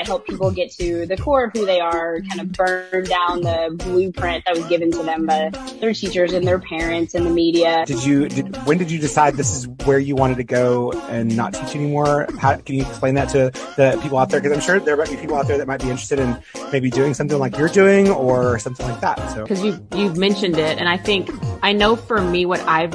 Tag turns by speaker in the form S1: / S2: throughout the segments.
S1: I help people get to the core of who they are, kind of burn down the blueprint that was given to them by their teachers and their parents and the media.
S2: Did you? Did, when did you decide this is where you wanted to go and not teach anymore? How can you explain that to the people out there? Because I'm sure there might be people out there that might be interested in maybe doing something like you're doing or something like that. So
S3: because you you've mentioned it, and I think I know for me what I've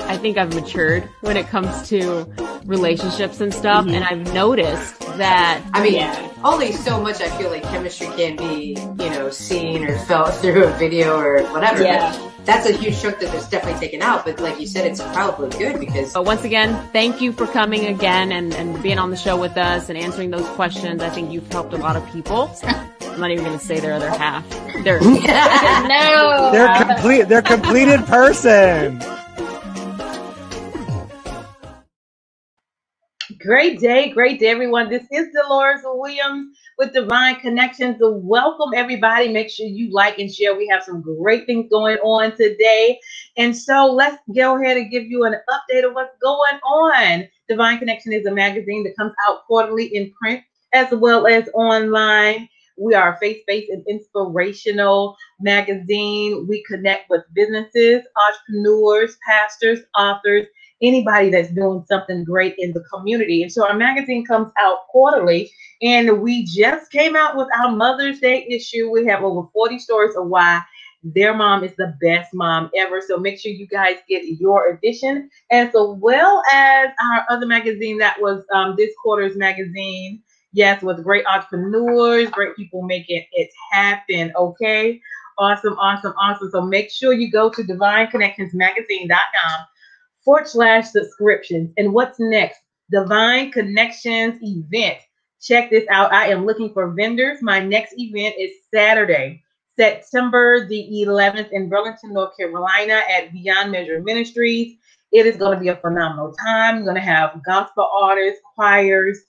S3: I think I've matured when it comes to relationships and stuff, mm-hmm. and I've noticed that.
S4: I mean, yeah. Only so much I feel like chemistry can be, you know, seen or felt through a video or whatever. Yeah. But that's a huge chunk that is definitely taken out. But like you said, it's probably good because.
S3: But once again, thank you for coming again and, and being on the show with us and answering those questions. I think you've helped a lot of people. I'm not even going to say their other half. They're
S1: no.
S2: They're complete. They're completed person.
S5: Great day, great day, everyone. This is Dolores Williams with Divine Connections. Welcome, everybody. Make sure you like and share. We have some great things going on today. And so let's go ahead and give you an update of what's going on. Divine Connection is a magazine that comes out quarterly in print as well as online. We are a faith based and inspirational magazine. We connect with businesses, entrepreneurs, pastors, authors, anybody that's doing something great in the community. And so our magazine comes out quarterly, and we just came out with our Mother's Day issue. We have over 40 stories of why their mom is the best mom ever. So make sure you guys get your edition, as well as our other magazine that was um, this quarter's magazine. Yes, with great entrepreneurs, great people making it happen. Okay. Awesome, awesome, awesome. So make sure you go to divineconnectionsmagazine.com forward slash subscriptions. And what's next? Divine Connections event. Check this out. I am looking for vendors. My next event is Saturday, September the 11th in Burlington, North Carolina at Beyond Measure Ministries. It is going to be a phenomenal time. I'm going to have gospel artists, choirs,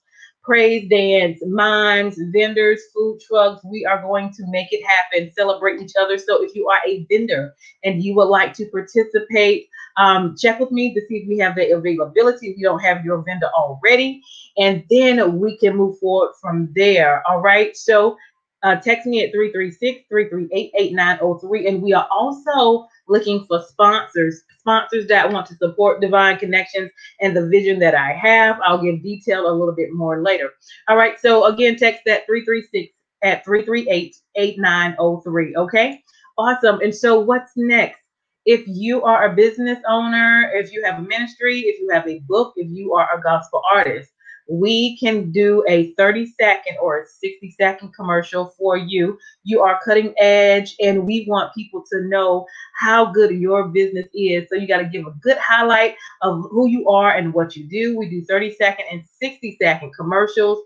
S5: praise dance, mimes, vendors, food trucks. We are going to make it happen, celebrate each other. So if you are a vendor and you would like to participate, um, check with me to see if we have the availability. If you don't have your vendor already, and then we can move forward from there. All right. So uh, text me at 336 338 8903. And we are also looking for sponsors, sponsors that want to support Divine Connections and the vision that I have. I'll give detail a little bit more later. All right. So again, text that 336 at 338 8903. Okay. Awesome. And so what's next? If you are a business owner, if you have a ministry, if you have a book, if you are a gospel artist, we can do a 30 second or a 60 second commercial for you. You are cutting edge, and we want people to know how good your business is. So you got to give a good highlight of who you are and what you do. We do 30 second and 60 second commercials.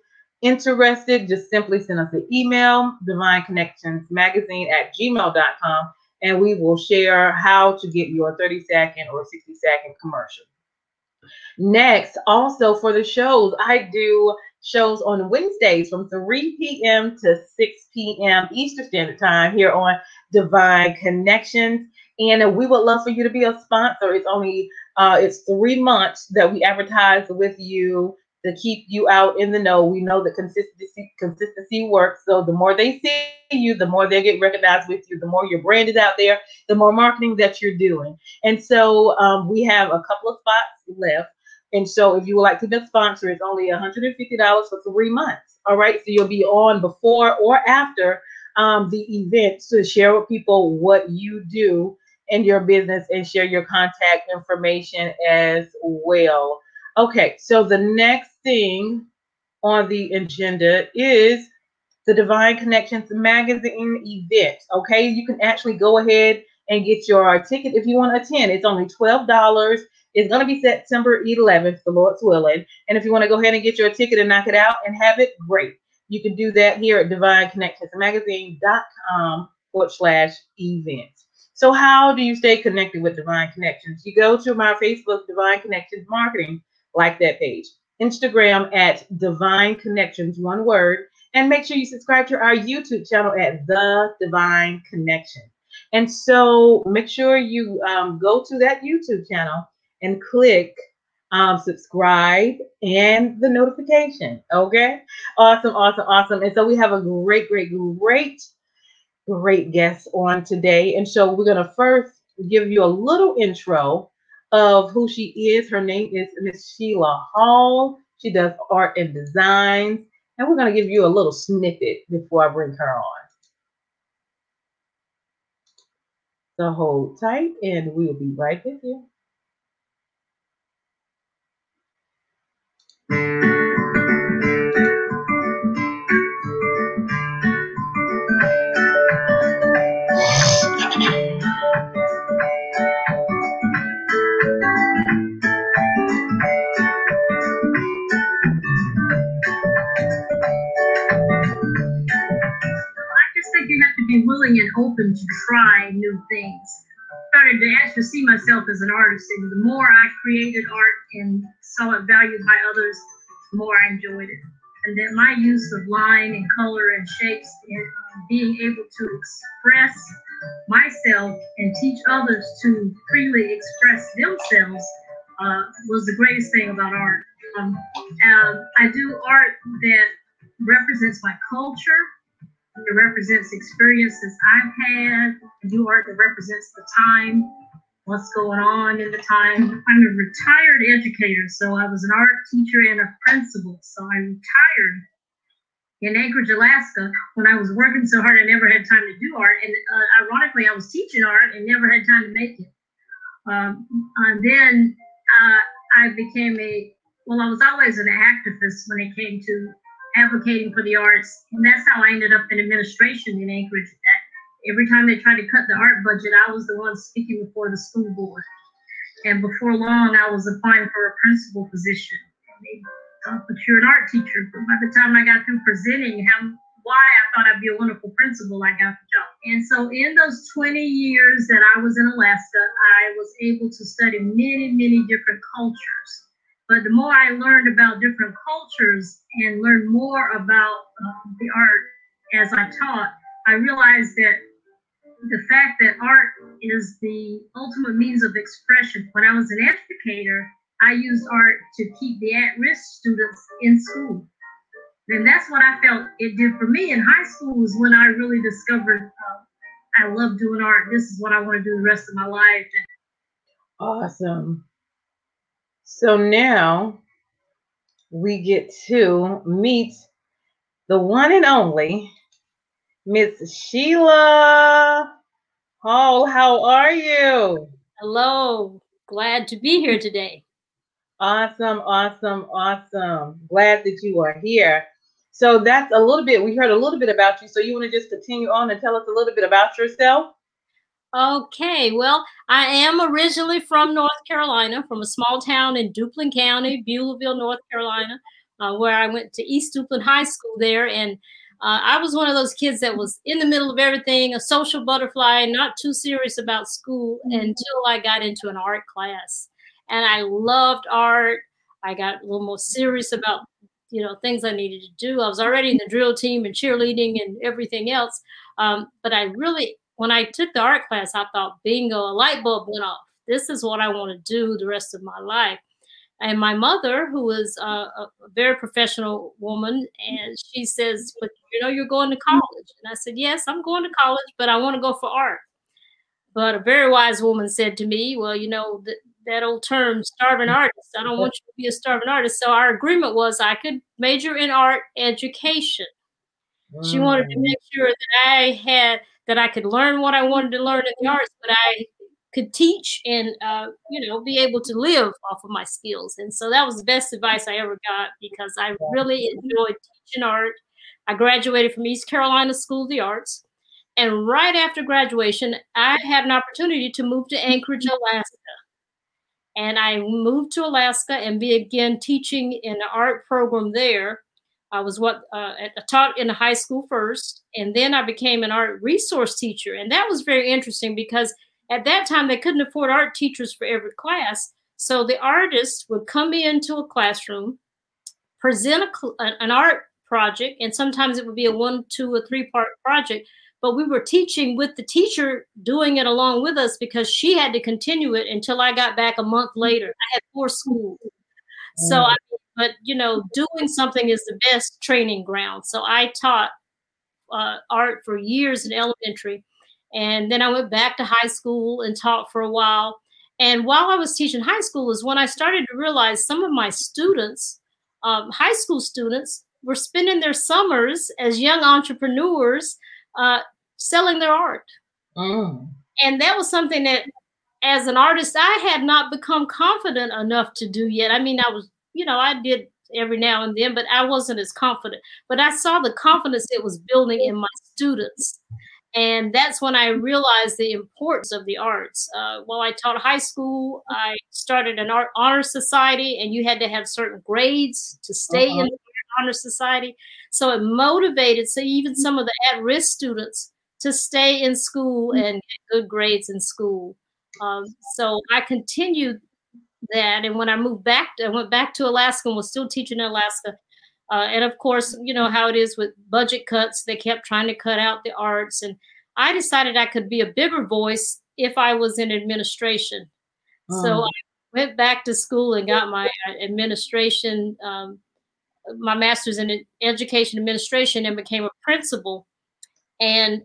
S5: Interested, just simply send us an email, Divine Connections Magazine at gmail.com and we will share how to get your 30 second or 60 second commercial. Next, also for the shows, I do shows on Wednesdays from 3 p.m. to 6 p.m. Eastern Standard Time here on Divine Connections. And we would love for you to be a sponsor. It's only uh, it's three months that we advertise with you to keep you out in the know. We know that consistency consistency works. So the more they see you, the more they get recognized with you, the more your brand is out there, the more marketing that you're doing. And so um, we have a couple of spots left. And so if you would like to be a sponsor, it's only $150 for three months. All right. So you'll be on before or after um, the event to share with people what you do in your business and share your contact information as well. Okay, so the next thing on the agenda is the Divine Connections Magazine event. Okay, you can actually go ahead and get your ticket if you want to attend. It's only $12. It's going to be September 11th, the Lord's willing. And if you want to go ahead and get your ticket and knock it out and have it, great. You can do that here at divineconnectionsmagazine.com forward slash events. So, how do you stay connected with Divine Connections? You go to my Facebook, Divine Connections Marketing, like that page. Instagram at Divine Connections, one word. And make sure you subscribe to our YouTube channel at The Divine Connection. And so make sure you um, go to that YouTube channel and click um, subscribe and the notification. Okay. Awesome, awesome, awesome. And so we have a great, great, great, great guest on today. And so we're going to first give you a little intro of who she is. Her name is Miss Sheila Hall. She does art and designs. And we're going to give you a little snippet before I bring her on. So hold tight and we'll be right with you.
S6: To try new things. I started to actually see myself as an artist, and the more I created art and saw it valued by others, the more I enjoyed it. And that my use of line and color and shapes and being able to express myself and teach others to freely express themselves uh, was the greatest thing about art. Um, um, I do art that represents my culture it represents experiences I've had. You art that represents the time, what's going on in the time. I'm a retired educator, so I was an art teacher and a principal. So I retired in Anchorage, Alaska, when I was working so hard, I never had time to do art. And uh, ironically, I was teaching art and never had time to make it. Um, and then uh, I became a well, I was always an activist when it came to advocating for the arts. And that's how I ended up in administration in Anchorage. Every time they tried to cut the art budget, I was the one speaking before the school board. And before long, I was applying for a principal position. They thought, but you're an art teacher. But by the time I got through presenting how why I thought I'd be a wonderful principal, I got the job. And so in those 20 years that I was in Alaska, I was able to study many, many different cultures but the more I learned about different cultures and learned more about um, the art as I taught, I realized that the fact that art is the ultimate means of expression. When I was an educator, I used art to keep the at risk students in school. And that's what I felt it did for me in high school was when I really discovered uh, I love doing art. This is what I want to do the rest of my life.
S5: Awesome. So now we get to meet the one and only Miss Sheila Hall. How are you?
S7: Hello. Glad to be here today.
S5: Awesome, awesome, awesome. Glad that you are here. So that's a little bit, we heard a little bit about you. So you want to just continue on and tell us a little bit about yourself?
S7: Okay, well, I am originally from North Carolina, from a small town in Duplin County, Beulaville, North Carolina, uh, where I went to East Duplin High School there. And uh, I was one of those kids that was in the middle of everything, a social butterfly, not too serious about school mm-hmm. until I got into an art class. And I loved art. I got a little more serious about you know things I needed to do. I was already in the drill team and cheerleading and everything else, um, but I really when I took the art class, I thought, bingo, a light bulb went off. This is what I want to do the rest of my life. And my mother, who was a, a very professional woman, and she says, "But you know, you're going to college." And I said, "Yes, I'm going to college, but I want to go for art." But a very wise woman said to me, "Well, you know that that old term, starving mm-hmm. artist. I don't want you to be a starving artist." So our agreement was I could major in art education. She wanted to make sure that I had that I could learn what I wanted to learn in the arts, but I
S6: could teach and uh, you know be able to live off of my skills. And so that was the best advice I ever got because I really enjoyed teaching art. I graduated from East Carolina School of the Arts. And right after graduation, I had an opportunity to move to Anchorage, Alaska. And I moved to Alaska and began teaching in the art program there. I was what uh, I taught in high school first, and then I became an art resource teacher. And that was very interesting because at that time they couldn't afford art teachers for every class. So the artist would come into a classroom, present a, an art project, and sometimes it would be a one, two, or three part project but we were teaching with the teacher doing it along with us because she had to continue it until I got back a month later. I had four schools. So, I, but you know, doing something is the best training ground. So I taught uh, art for years in elementary. And then I went back to high school and taught for a while. And while I was teaching high school is when I started to realize some of my students, um, high school students, were spending their summers as young entrepreneurs uh, selling their art. Mm. And that was something that, as an artist, I had not become confident enough to do yet. I mean, I was, you know, I did every now and then, but I wasn't as confident. But I saw the confidence it was building in my students. And that's when I realized the importance of the arts. Uh, while I taught high school, I started an art honor society, and you had to have certain grades to stay uh-huh. in the honor society. So it motivated so even some of the at-risk students to stay in school mm. and get good grades in school. Um, so I continued that, and when I moved back, I went back to Alaska and was still teaching in Alaska. Uh, and of course, you know how it is with budget cuts; they kept trying to cut out the arts, and I decided I could be a bigger voice if I was in administration. So mm. I went back to school and got my uh, administration um, my master's in education administration and became a principal. And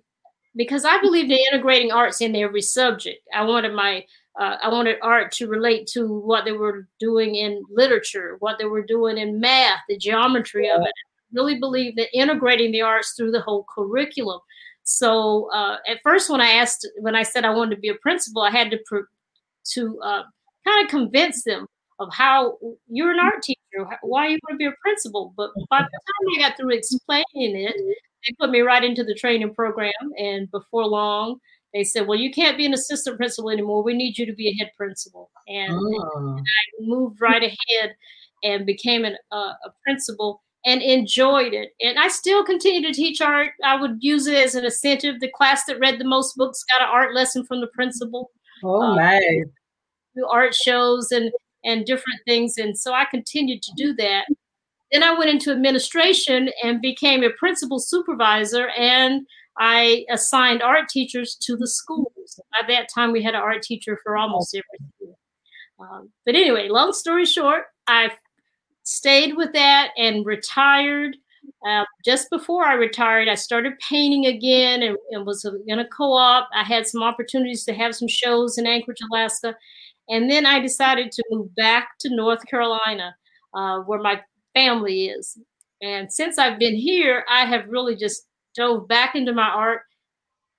S6: because I believed in integrating arts in every subject, I wanted my uh, I wanted art to relate to what they were doing in literature, what they were doing in math, the geometry of it. I really believe that integrating the arts through the whole curriculum. So uh, at first, when I asked, when I said I wanted to be a principal, I had to to uh, kind of convince them of how you're an art teacher why you want to be a principal? But by the time I got through explaining it, they put me right into the training program. And before long, they said, Well, you can't be an assistant principal anymore. We need you to be a head principal. And, oh. and I moved right ahead and became an, uh, a principal and enjoyed it. And I still continue to teach art. I would use it as an incentive. The class that read the most books got an art lesson from the principal.
S5: Oh, um, nice.
S6: Do art shows and and different things. And so I continued to do that. Then I went into administration and became a principal supervisor, and I assigned art teachers to the schools. At that time, we had an art teacher for almost every school. Um, but anyway, long story short, I stayed with that and retired. Uh, just before I retired, I started painting again and, and was in a co-op. I had some opportunities to have some shows in Anchorage, Alaska, and then I decided to move back to North Carolina, uh, where my family is. And since I've been here, I have really just dove back into my art.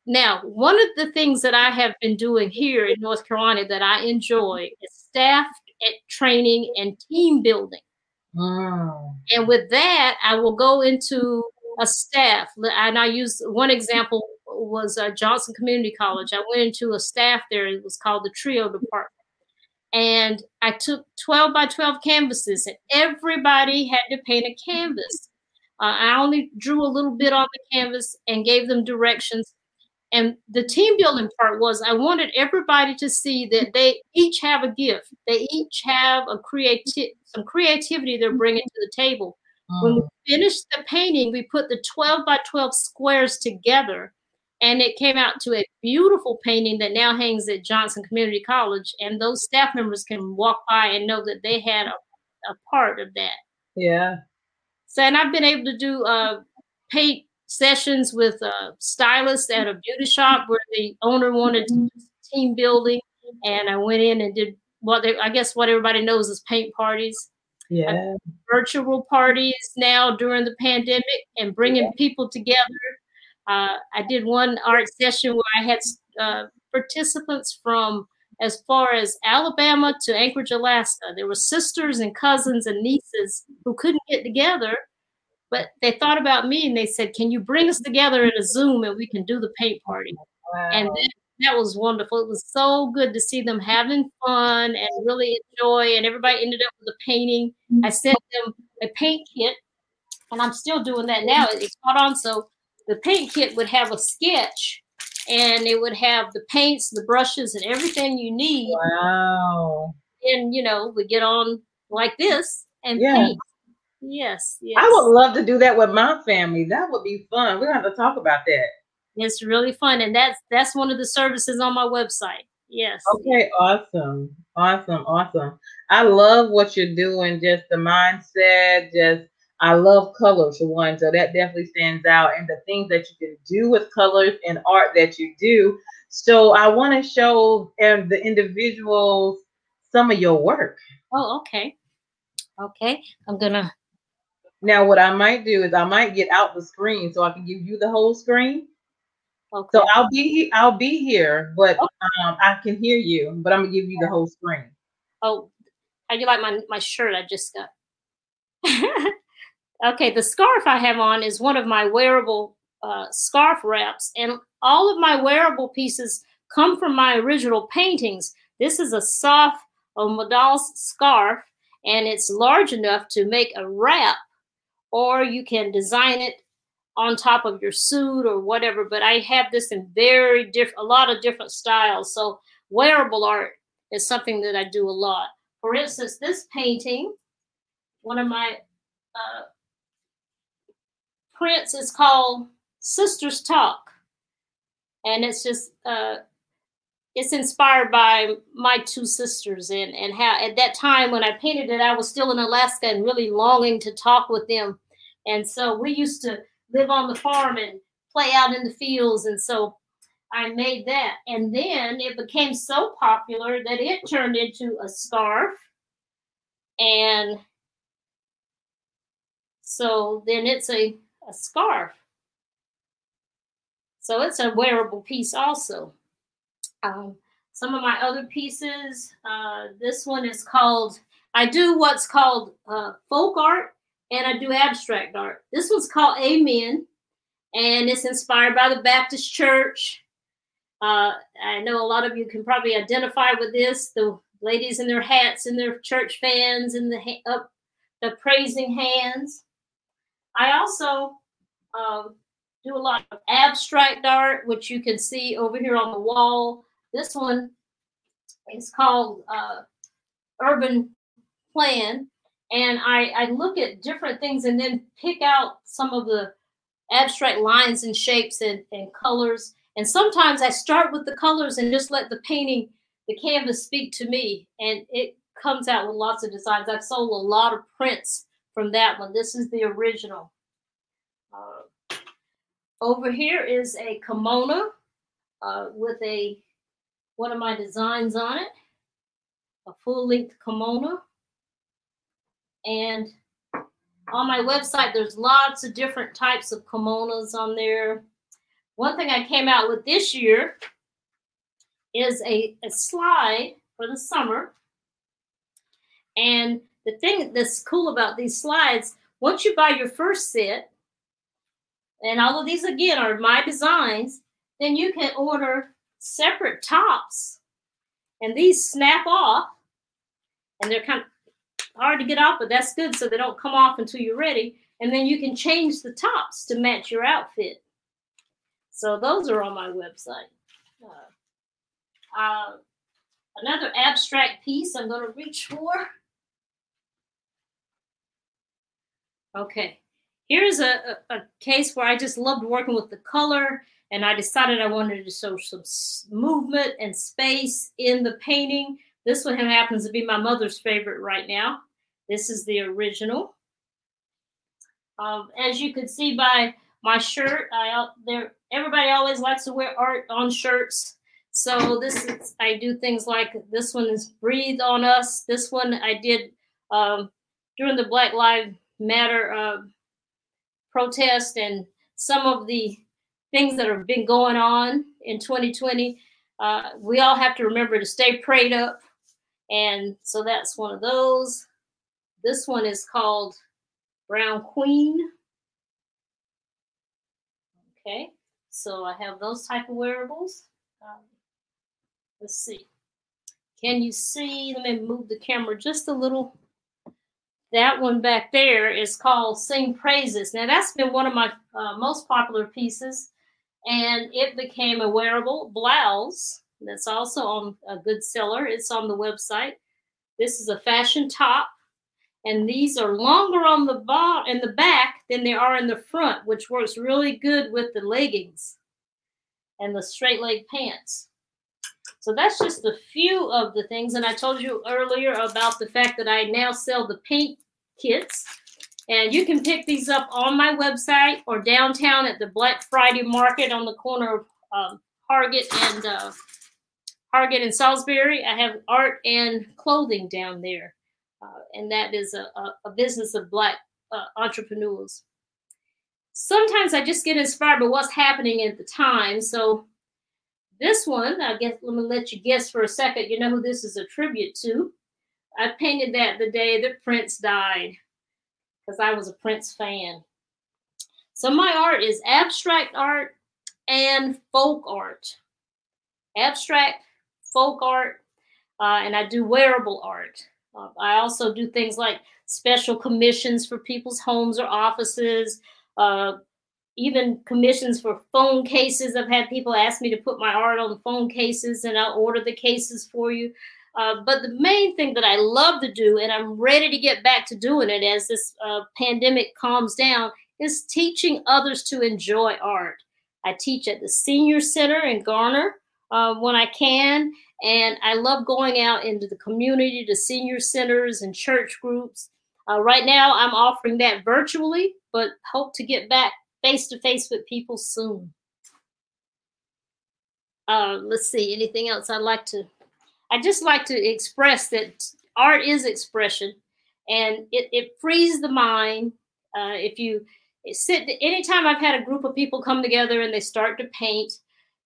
S6: Now, one of the things that I have been doing here in North Carolina that I enjoy is staff at training and team building. Wow. And with that, I will go into a staff. And I use one example was uh, Johnston Community College. I went into a staff there. It was called the Trio Department and I took 12 by 12 canvases, and everybody had to paint a canvas. Uh, I only drew a little bit on the canvas and gave them directions. And the team building part was I wanted everybody to see that they each have a gift. They each have a creative some creativity they're bringing to the table. When we mm. finished the painting, we put the 12 by 12 squares together and it came out to a beautiful painting that now hangs at Johnston Community College. And those staff members can walk by and know that they had a, a part of that.
S5: Yeah.
S6: So, and I've been able to do uh, paint sessions with uh, stylists at a beauty shop where the owner wanted team building. And I went in and did what they, I guess what everybody knows is paint parties.
S5: Yeah.
S6: Virtual parties now during the pandemic and bringing yeah. people together uh, I did one art session where I had uh, participants from as far as Alabama to Anchorage, Alaska. There were sisters and cousins and nieces who couldn't get together, but they thought about me and they said, Can you bring us together in a Zoom and we can do the paint party? Wow. And that, that was wonderful. It was so good to see them having fun and really enjoy. And everybody ended up with a painting. I sent them a paint kit, and I'm still doing that now. It's caught on. So the paint kit would have a sketch and it would have the paints, the brushes, and everything you need.
S5: Wow.
S6: And you know, we get on like this and yeah. paint. Yes, yes.
S5: I would love to do that with my family. That would be fun. We're gonna have to talk about that.
S6: It's really fun, and that's that's one of the services on my website. Yes.
S5: Okay, awesome. Awesome, awesome. I love what you're doing, just the mindset, just I love colors for one, so that definitely stands out, and the things that you can do with colors and art that you do. So I want to show um, the individuals some of your work.
S6: Oh, okay. Okay, I'm gonna.
S5: Now, what I might do is I might get out the screen so I can give you the whole screen. Okay. So I'll be I'll be here, but okay. um, I can hear you, but I'm gonna give you the whole screen.
S6: Oh, I do like my my shirt I just got. Okay, the scarf I have on is one of my wearable uh, scarf wraps, and all of my wearable pieces come from my original paintings. This is a soft Modals scarf, and it's large enough to make a wrap, or you can design it on top of your suit or whatever. But I have this in very different, a lot of different styles. So wearable art is something that I do a lot. For instance, this painting, one of my uh, prints is called Sisters Talk. And it's just uh it's inspired by my two sisters and and how at that time when I painted it, I was still in Alaska and really longing to talk with them. And so we used to live on the farm and play out in the fields. And so I made that. And then it became so popular that it turned into a scarf. And so then it's a a scarf. So it's a wearable piece also. Um, some of my other pieces, uh, this one is called, I do what's called uh, folk art and I do abstract art. This one's called Amen and it's inspired by the Baptist Church. Uh, I know a lot of you can probably identify with this. The ladies in their hats and their church fans and the up the praising hands. I also um, do a lot of abstract art, which you can see over here on the wall. This one is called uh, Urban Plan. And I, I look at different things and then pick out some of the abstract lines and shapes and, and colors. And sometimes I start with the colors and just let the painting, the canvas speak to me. And it comes out with lots of designs. I've sold a lot of prints from that one. This is the original. Uh, over here is a kimono uh, with a one of my designs on it, a full-length kimono. And on my website, there's lots of different types of kimonos on there. One thing I came out with this year is a, a slide for the summer. And the thing that's cool about these slides, once you buy your first set, and all of these again are my designs, then you can order separate tops. And these snap off, and they're kind of hard to get off, but that's good so they don't come off until you're ready. And then you can change the tops to match your outfit. So those are on my website. Uh, uh, another abstract piece I'm going to reach for. Okay. Here's a, a, a case where I just loved working with the color and I decided I wanted to show some movement and space in the painting. This one happens to be my mother's favorite right now. This is the original. Um, as you can see by my shirt, I there everybody always likes to wear art on shirts. So this is I do things like this one is breathe on us. This one I did um, during the Black Lives Matter of protest and some of the things that have been going on in 2020. uh, we all have to remember to stay prayed up. And so that's one of those. This one is called Brown Queen. Okay, so I have those type of wearables. Um, let's see. Can you see? Let me move the camera just a little. That one back there is called Sing Praises. Now, that's been one of my uh, most popular pieces, and it became a wearable blouse that's also on a good seller. It's on the website. This is a fashion top, and these are longer on the in the back than they are in the front, which works really good with the leggings and the straight leg pants. So that's just a few of the things. And I told you earlier about the fact that I now sell the paint kits. And you can pick these up on my website or downtown at the Black Friday market on the corner of um, and uh, and Salisbury. I have art and clothing down there. Uh, and that is a, a, a business of Black uh, entrepreneurs. Sometimes I just get inspired by what's happening at the time. So this one, I guess, let me let you guess for a second. You know who this is a tribute to? I painted that the day that Prince died because I was a Prince fan. So my art is abstract art and folk art. Abstract, folk art, uh, and I do wearable art. Uh, I also do things like special commissions for people's homes or offices, uh, even commissions for phone cases. I've had people ask me to put my art on phone cases and I'll order the cases for you. Uh, but the main thing that I love to do, and I'm ready to get back to doing it as this uh, pandemic calms down, is teaching others to enjoy art. I teach at the Senior Center in Garner uh, when I can, and I love going out into the community to senior centers and church groups. Uh, right now, I'm offering that virtually, but hope to get back face to face with people soon. Uh, let's see, anything else I'd like to? I just like to express that art is expression and it, it frees the mind. Uh, if you sit, anytime I've had a group of people come together and they start to paint,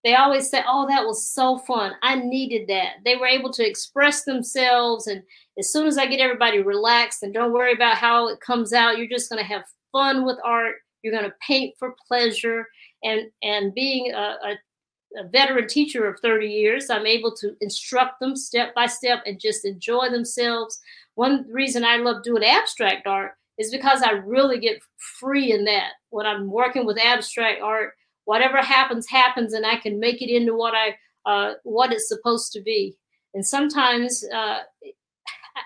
S6: they always say, Oh, that was so fun. I needed that. They were able to express themselves. And as soon as I get everybody relaxed and don't worry about how it comes out, you're just going to have fun with art you're going to paint for pleasure. And, and being a, a, a veteran teacher of 30 years, I'm able to instruct them step by step and just enjoy themselves. One reason I love doing abstract art is because I really get free in that. When I'm working with abstract art, whatever happens, happens, and I can make it into what I uh, what it's supposed to be. And sometimes uh,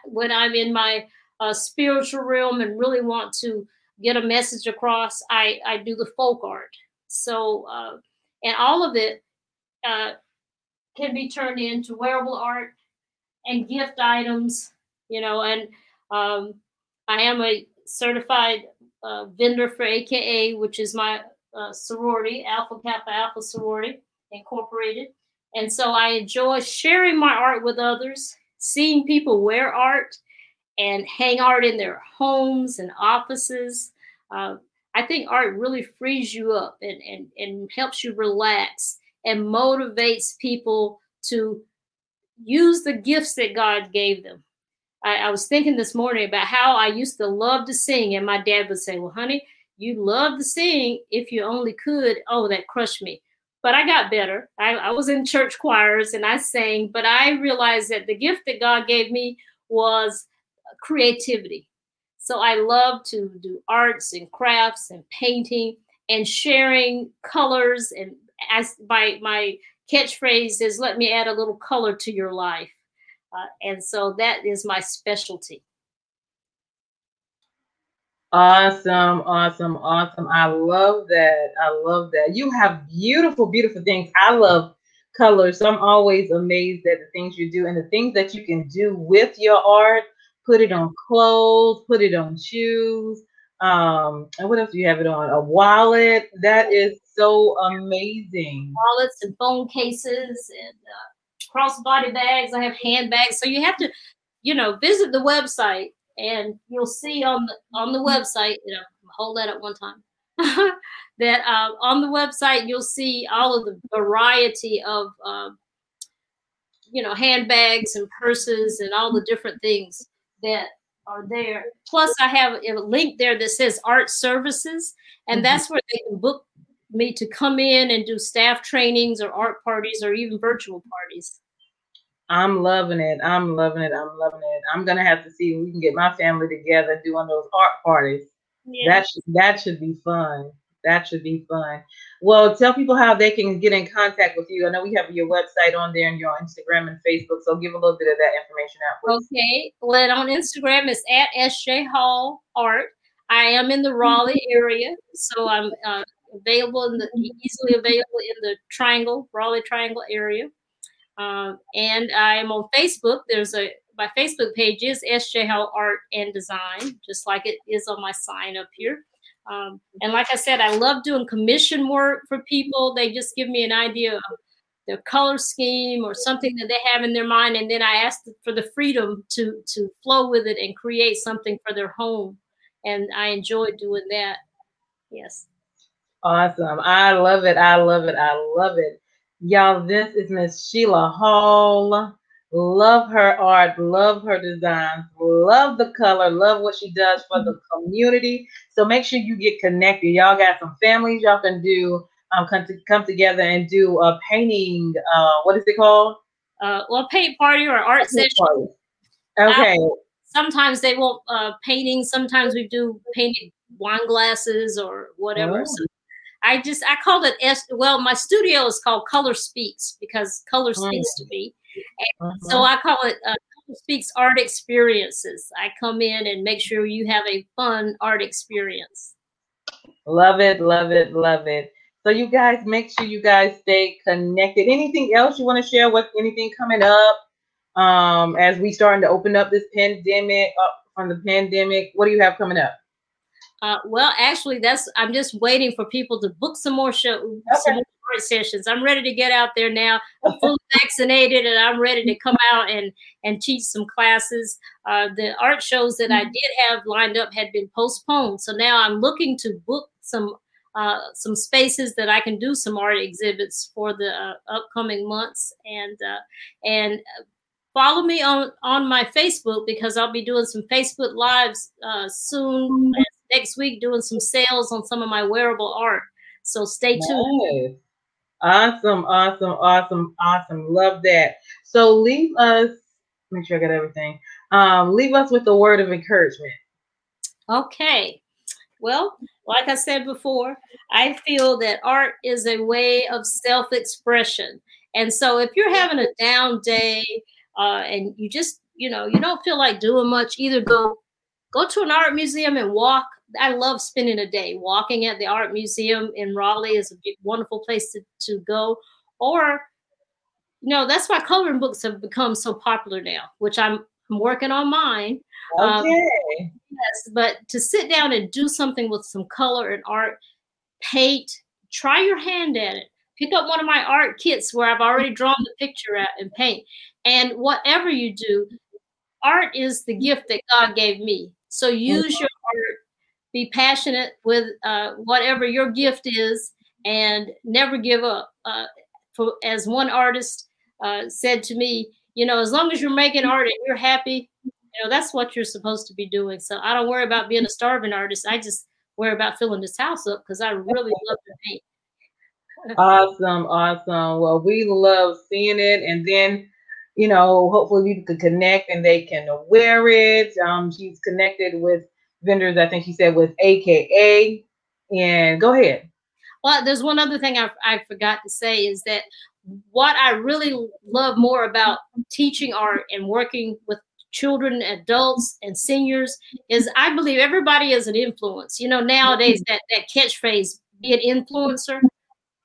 S6: when I'm in my uh, spiritual realm and really want to get a message across, I, I do the folk art. So, uh, and all of it uh, can be turned into wearable art and gift items, you know, and um, I am a certified uh, vendor for AKA, which is my uh, sorority, Alpha Kappa Alpha Sorority Incorporated. And so I enjoy sharing my art with others, seeing people wear art, and hang art in their homes and offices. Uh, I think art really frees you up and, and, and helps you relax and motivates people to use the gifts that God gave them. I, I, was thinking this morning about how I used to love to sing, and my dad would say, Well, honey, you love to sing if you only could. Oh, that crushed me. But I got better. I, I was in church choirs and I sang, but I realized that the gift that God gave me was creativity. So I love to do arts and crafts and painting and sharing colors. And as my my catchphrase is, "Let me add a little color to your life," uh, and so that is my specialty.
S5: Awesome, awesome, awesome. I love that. I love that. You have beautiful, beautiful things. I love colors. So I'm always amazed at the things you do and the things that you can do with your art put it on clothes, put it on shoes. Um, and what else do you have it on? A wallet. That is so amazing.
S6: Wallets and phone cases and uh, crossbody bags. I have handbags. So you have to, you know, visit the website and you'll see on the on the website. You know, hold that at one time. that uh, on the website you'll see all of the variety of uh, you know, handbags and purses and all the different things that are there. Plus, I have a link there that says art services, and mm-hmm. that's where they can book me to come in and do staff trainings or art parties or even virtual parties.
S5: I'm loving it. I'm loving it. I'm loving it. I'm gonna have to see if we can get my family together doing those art parties. Yeah. That should that should be fun. That should be fun. Well, tell people how they can get in contact with you. I know we have your website on there and your Instagram and Facebook, so give a little bit of that information out.
S6: Please. Okay. Well, on Instagram it's at SJ Hall Art. I am in the Raleigh area, so I'm uh, available in the easily available in the Triangle, Raleigh Triangle area. Um, and I am on Facebook. There's a my Facebook page is SJ Hall Art and Design, just like it is on my sign up here. Um, and like I said, I love doing commission work for people. They just give me an idea of their color scheme or something that they have in their mind, and then I ask for the freedom to to flow with it and create something for their home. And I enjoy doing that. Yes.
S5: Awesome. I love it. I love it. I love it. Y'all, this is Miss Sheila Hall. Love her art, love her designs, love the color, love what she does for the community. So make sure you get connected. Y'all got some families y'all can do um, come, to, come together and do a painting. Uh, what is it called?
S6: Uh, well, paint party or art session. Party.
S5: Okay.
S6: Uh, sometimes they want uh, painting. Sometimes we do painted wine glasses or whatever. Oh. So I just I called it S. Well, my studio is called Color Speaks because color speaks to me. Uh-huh. So I call it uh, Speaks Art Experiences. I come in and make sure you have a fun art experience.
S5: Love it, love it, love it. So you guys make sure you guys stay connected. Anything else you want to share? What anything coming up? Um, as we starting to open up this pandemic uh, from the pandemic, what do you have coming up?
S6: Uh, well, actually, that's I'm just waiting for people to book some more show, okay. some more sessions. I'm ready to get out there now. I'm fully vaccinated, and I'm ready to come out and and teach some classes. Uh, the art shows that I mm-hmm. did have lined up had been postponed, so now I'm looking to book some uh, some spaces that I can do some art exhibits for the uh, upcoming months, and uh, and follow me on on my Facebook because I'll be doing some Facebook lives uh, soon mm-hmm next week doing some sales on some of my wearable art. So stay tuned.
S5: Awesome, awesome, awesome, awesome. Love that. So leave us, make sure I got everything. Um, leave us with a word of encouragement.
S6: Okay. Well, like I said before, I feel that art is a way of self expression. And so if you're having a down day uh, and you just, you know, you don't feel like doing much, either go go to an art museum and walk I love spending a day walking at the art museum in Raleigh is a wonderful place to, to go. Or, you know, that's why coloring books have become so popular now, which I'm, I'm working on mine.
S5: Um, okay.
S6: Um, yes, but to sit down and do something with some color and art, paint, try your hand at it. Pick up one of my art kits where I've already drawn the picture at and paint. And whatever you do, art is the gift that God gave me. So use your art be passionate with uh, whatever your gift is and never give up. Uh, for, as one artist uh, said to me, you know, as long as you're making art and you're happy, you know, that's what you're supposed to be doing. So I don't worry about being a starving artist. I just worry about filling this house up because I really love to paint.
S5: awesome, awesome. Well, we love seeing it, and then you know, hopefully you can connect and they can wear it. Um, she's connected with vendors, I think he said with AKA. And go ahead.
S6: Well, there's one other thing I, I forgot to say is that what I really love more about teaching art and working with children, adults, and seniors is I believe everybody is an influence. You know, nowadays that, that catchphrase, be an influencer,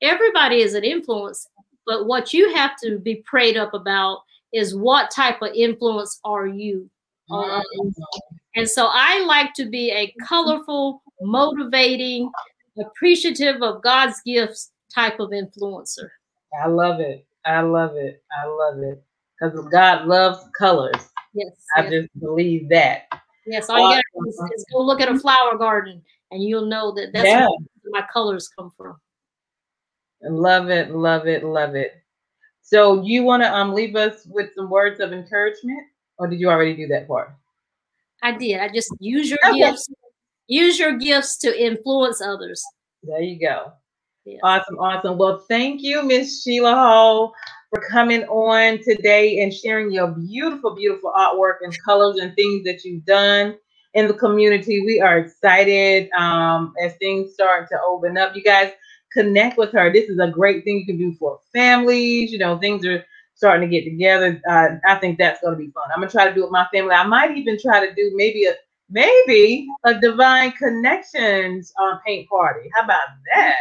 S6: everybody is an influence. But what you have to be prayed up about is what type of influence are you? Mm-hmm. And so I like to be a colorful, motivating, appreciative of God's gifts type of influencer.
S5: I love it. I love it. I love it. Because God loves colors.
S6: Yes.
S5: I
S6: yes.
S5: just believe that.
S6: Yes. All you got to is, is, go look at a flower garden and you'll know that that's yeah. where my colors come from.
S5: Love it. Love it. Love it. So you want to um leave us with some words of encouragement, or did you already do that part?
S6: I did. I just use your
S5: Okay.
S6: gifts. Use your gifts to influence others.
S5: There you go.
S6: Yeah.
S5: Awesome, awesome. Well, thank you, Miss Sheila Hall, for coming on today and sharing your beautiful, beautiful artwork and colors and things that you've done in the community. We are excited um, as things start to open up. You guys connect with her. This is a great thing you can do for families. You know, things are starting to get together. Uh, I think that's going to be fun. I'm gonna try to do it with my family. I might even try to do maybe a maybe a divine connections uh, paint party. How about that?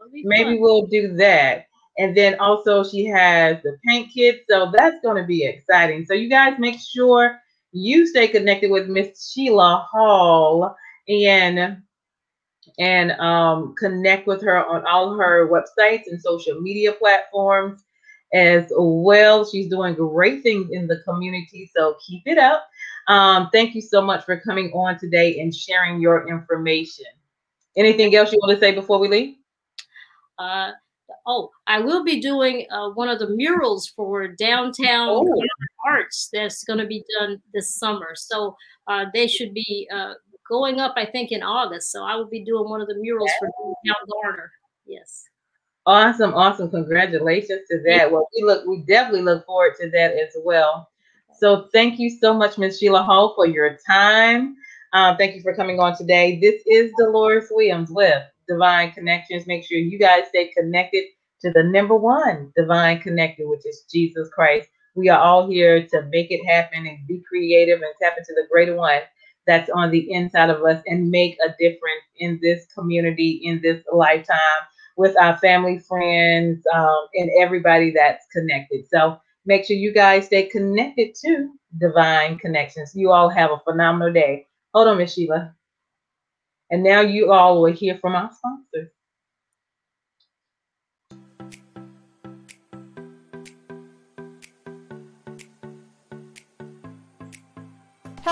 S6: That
S5: maybe
S6: fun.
S5: we'll do that. And then also she has the paint kit, so that's going to be exciting. So you guys make sure you stay connected with Miss Sheila Hall and and um, connect with her on all her websites and social media platforms as well. She's doing great things in the community, so keep it up. Um, thank you so much for coming on today and sharing your information. Anything else you want to say before we leave?
S6: Uh, oh, I will be doing uh, one of the murals for downtown
S5: Oh.
S6: Arts that's going to be done this summer. So uh, they should be uh, going up, I think, in August. So I will be doing one of the murals for downtown Garner. Yes.
S5: Awesome, awesome. Congratulations to that. Well, we look we definitely look forward to that as well. So thank you so much, Ms. Sheila Hall, for your time. Um, thank you for coming on today. This is Dolores Williams with Divine Connections. Make sure you guys stay connected to the number one divine connector, which is Jesus Christ. We are all here to make it happen and be creative and tap into the greater one that's on the inside of us and make a difference in this community, in this lifetime with our family, friends, um, and everybody that's connected. So make sure you guys stay connected to Divine Connections. You all have a phenomenal day. Hold on, Miss Sheila. And now you all will hear from our sponsors.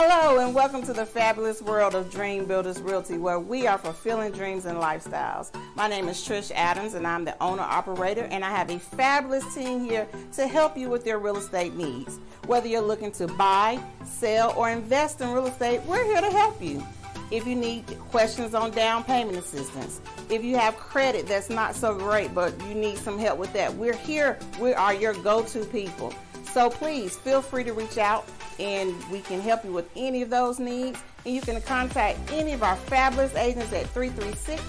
S8: Hello and welcome to the fabulous world of Dream Builders Realty where we are fulfilling dreams and lifestyles. My name is Trish Adams and I'm the owner operator and I have a fabulous team here to help you with your real estate needs. Whether you're looking to buy, sell or invest in real estate, we're here to help you. If you need questions on down payment assistance, if you have credit that's not so great but you need some help with that, we're here. We are your go-to people. So please feel free to reach out and we can help you with any of those needs. And you can contact any of our fabulous agents at 336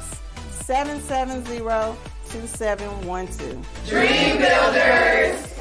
S8: 770 2712. Dream Builders!